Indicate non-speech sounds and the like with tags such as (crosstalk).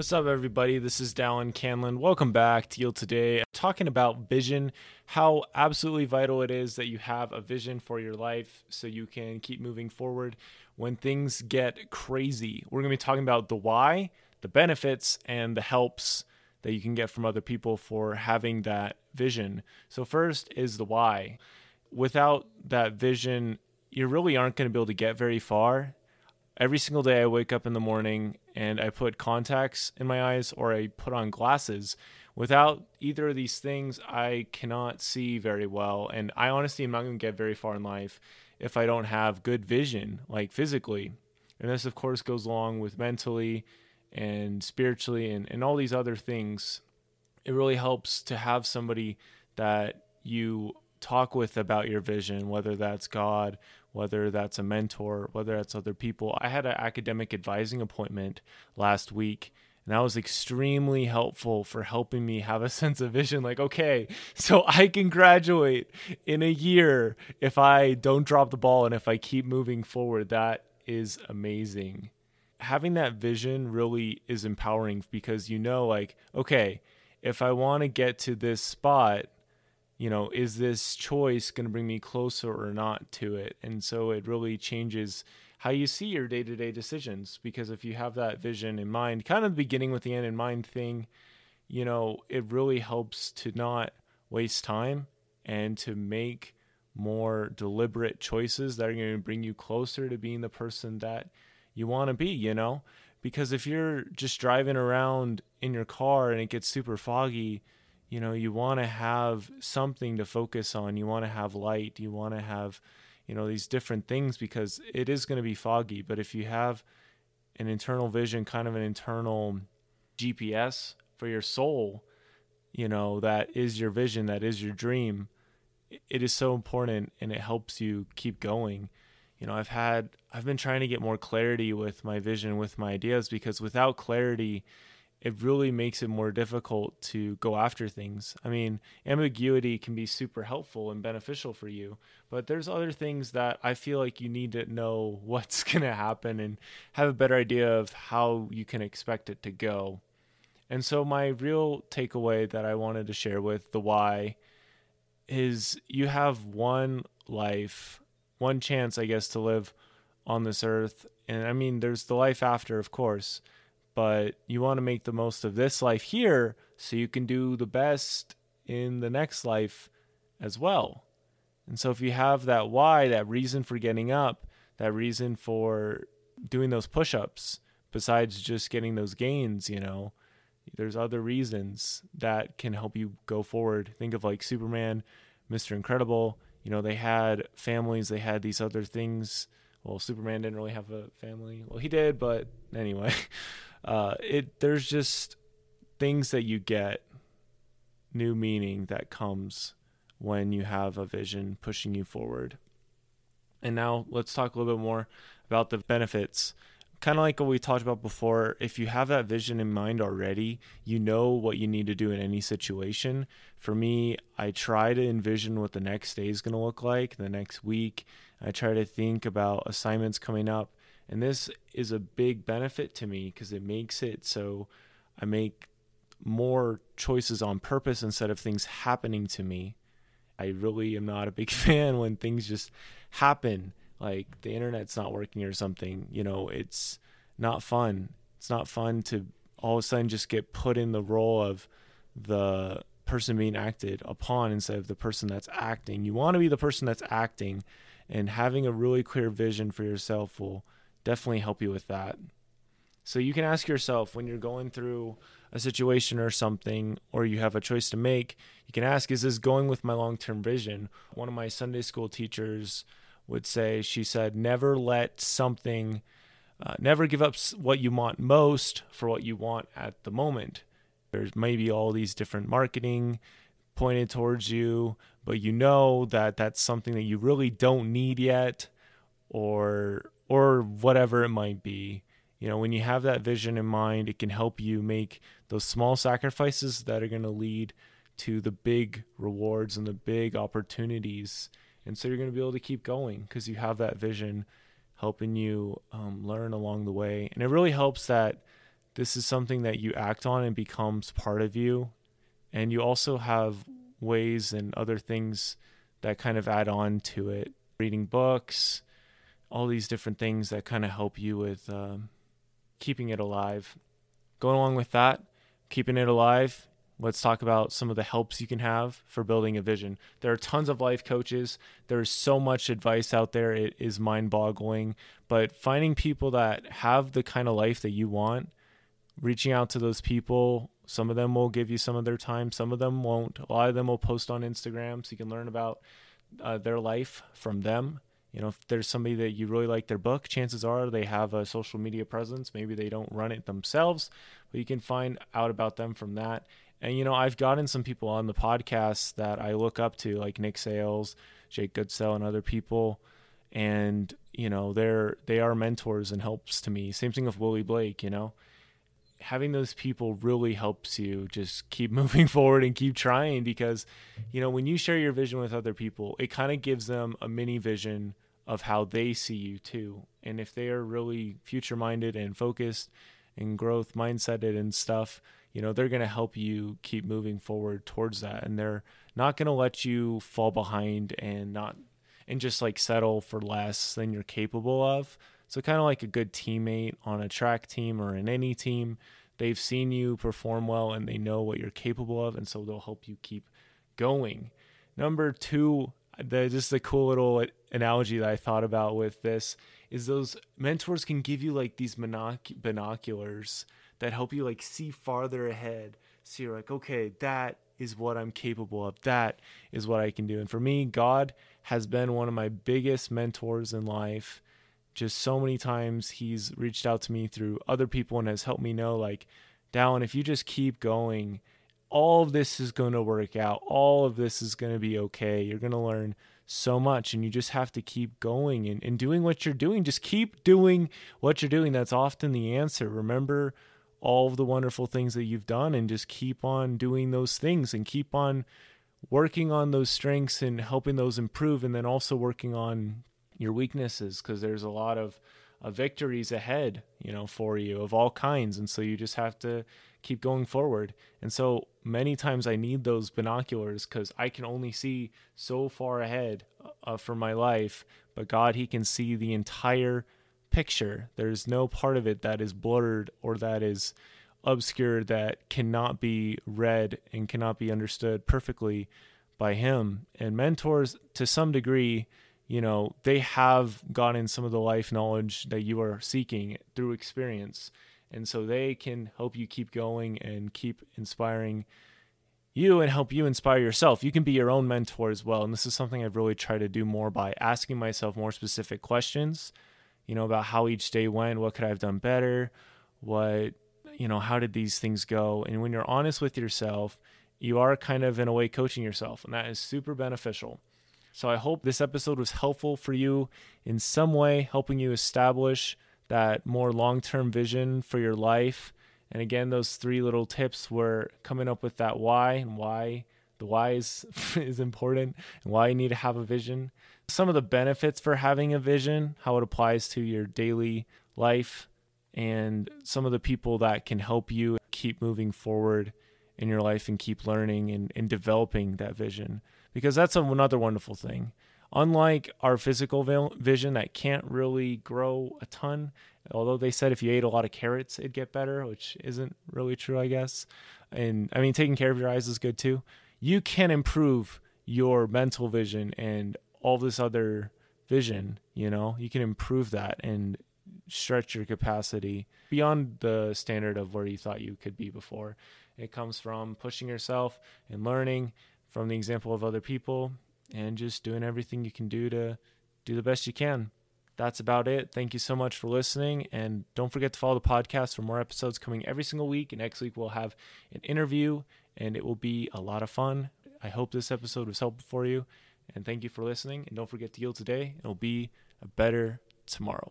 What's up, everybody? This is Dallin Candland. Welcome back to Yield Today. Talking about vision, how absolutely vital it is that you have a vision for your life so you can keep moving forward when things get crazy. We're going to be talking about the why, the benefits, and the helps that you can get from other people for having that vision. So, first is the why. Without that vision, you really aren't going to be able to get very far every single day I wake up in the morning and I put contacts in my eyes or I put on glasses. Without either of these things, I cannot see very well. And I honestly am not going to get very far in life if I don't have good vision, like physically. And this, of course, goes along with mentally and spiritually and, and all these other things. It really helps to have somebody that you talk with about your vision, whether that's God, whether that's a mentor, whether that's other people. I had an academic advising appointment last week. And that was extremely helpful for helping me have a (laughs) sense of vision. Like, okay, so I can graduate in a year if I don't drop the ball and if I keep moving forward. That is amazing. Having that vision really is empowering because you know, like, okay, if I want to get to this spot, you know, is this choice going to bring me closer or not to it? And so it really changes how you see your day to day decisions. Because if you have that vision in mind, kind of the beginning with the end in mind thing, you know, it really helps to not waste time and to make more deliberate choices that are going to bring you closer to being the person that you want to be, you know? Because if you're just driving around in your car and it gets super foggy, you know you want to have something to focus on. You want to have light. You want to have you know these different things because it is going to be foggy. But if you have an internal vision kind of an internal gps for your soul you know that is your vision that is your dream it is so important and it helps you keep going. You know i've had i've been trying to get more clarity with my vision with my ideas because without clarity it really makes it more difficult to go after things. I mean, ambiguity can be super helpful and beneficial for you, but there's other things that I feel like you need to know (laughs) what's going to happen and have a better idea of how you can expect it to go. And so, my real takeaway that I wanted to share with the why is you have one life, one chance, I guess, to live on this earth. And I mean, there's the life after, of course but you want to make the most of this life here so you can do the best in the next life as well. And so if you have that why, that reason for getting up, that reason for doing those push-ups besides just getting those gains, you know, there's other reasons that can help you go forward. Think of like Superman, Mr. Incredible, you know, they had families, they had these other things. Well, Superman didn't really have a family. Well, he did, but anyway. (laughs) uh, it there's just things that you get new meaning that comes when you have a vision pushing you forward. And now let's talk a little bit more about the benefits. Kind of like what we talked about before, if you have that vision in mind already, you know what you need to do in any situation. For me, I try to envision what the next day is going to look like, the next week. I try to think about assignments coming up and this is a big benefit to me because it makes it so I make more choices on purpose instead of things happening to me. I really am not a big (laughs) fan when things just happen, like the internet's not working or something. You know, it's not fun. It's not fun to all of a sudden just get put in the role of the person being acted upon instead of the person that's acting. You want to be the person that's acting, and having a really clear vision for yourself will definitely help you with that. So you can ask yourself when you're going through a situation or something, or you have a choice to make, you can ask, is this going with my long term vision? One of my Sunday school teachers would say, she said, never let something, uh, never give up what you want most for what you want at the moment. There's maybe all these different marketing pointed towards you, but you know that that's something that you really don't need yet, or or whatever it might be. You know, when you have that vision in mind, it can help you make those small sacrifices that are going to lead to the big rewards and the big opportunities. And so you're going to be able to keep going because you have that vision helping you um, learn along the way. And it really helps that this is something that you act on and becomes part of you. And you also have ways and other things that kind of add on to it reading books, all these different things that kind of help you with um, keeping it alive. Going along with that, keeping it alive, let's talk about some of the helps you can have for building a vision. There are tons of life coaches. There's so much advice out there. It is mind boggling. But finding people that have the kind of life that you want, reaching out to those people, some of them will give you some of their time, some of them won't. A lot of them will post on Instagram so you can learn about uh, their life from them. You know, if there's somebody that you really like their book, chances are they have a social media presence. Maybe they don't run it themselves, but you can find out about them from that. And you know, I've gotten some people on the podcast that I look up to, like Nick Sales, Jake Goodsell, and other people. And you know, they're they are mentors and helps to me. Same thing with Willie Blake. You know, having those people really helps you just keep (laughs) moving forward and keep trying because you know when you share your vision with other people it kind of gives them a mini vision of how they see you too. And if they are really future minded and focused and growth mindseted and stuff you know they're going to help you keep moving forward towards that. And they're not going to let you fall behind and not and just like settle for less than you're capable of so kind of like a good teammate on a track team or in any team they've seen you perform well and they know what you're capable of and so they'll help you keep going number two the just a cool little analogy that i thought about with this is those mentors can give you like these binoculars that help you like see farther ahead. So you're like, okay, that is what I'm capable of. That is what I can do. And for me, God has been one of my biggest mentors in life. Just so many times he's reached out to me through other people and has helped me know like, Dallin, if you just keep going, all of this is going to work out. All of this is going to be okay. You're going to learn so much and you just have to keep going and, and doing what you're doing. Just keep doing what you're doing. That's often the answer. Remember all of the wonderful things that you've done and just keep on doing those things and keep on working on those strengths and helping those improve and then also working on your weaknesses because there's a lot of uh, victories ahead you know for you of all kinds and so you just have to keep going forward and so many times i need those binoculars because i can only see so far ahead uh, for my life but god he can see the entire picture. There's no part of it that is blurred or that is obscured that cannot be read and cannot be understood perfectly by him. And mentors, to some degree, you know, they have gotten some of the life knowledge that you are seeking through experience. And so they can help you keep going and keep inspiring you and help you inspire yourself. You can be your own mentor as well. And this is something I've really tried to do more by asking myself more specific questions you know, about how each day went, what could I have done better, what, you know, how did these things go? And when you're honest with yourself, you are kind of in a way coaching yourself, and that is super beneficial. So I hope this episode was helpful for you in some way, helping you establish that more long term vision for your life. And again, those three little tips were coming up with that why and why the why is, (laughs) is important and why you need to have a vision some of the benefits for having a vision, how it applies to your daily life, and some of the people that can help you keep moving forward in your life and keep learning and, and developing that vision. Because that's another wonderful thing. Unlike our physical vision that can't really grow a ton, although they said if you ate a lot of carrots, it'd get better, which isn't really true, I guess. And I mean, taking care of your eyes is good too. You can improve your mental vision and all this other vision you know you can improve that and stretch your capacity beyond the standard of where you thought you could be before it comes from pushing yourself and learning from the example of other people and just doing everything you can do to do the best you can that's about it. Thank you so much for listening. And don't forget to follow the podcast for more episodes coming every single week. And next week, we'll have an interview, and it will be a lot of fun. I hope this episode was helpful for you. And thank you for listening. And don't forget to yield today. It'll be a better tomorrow.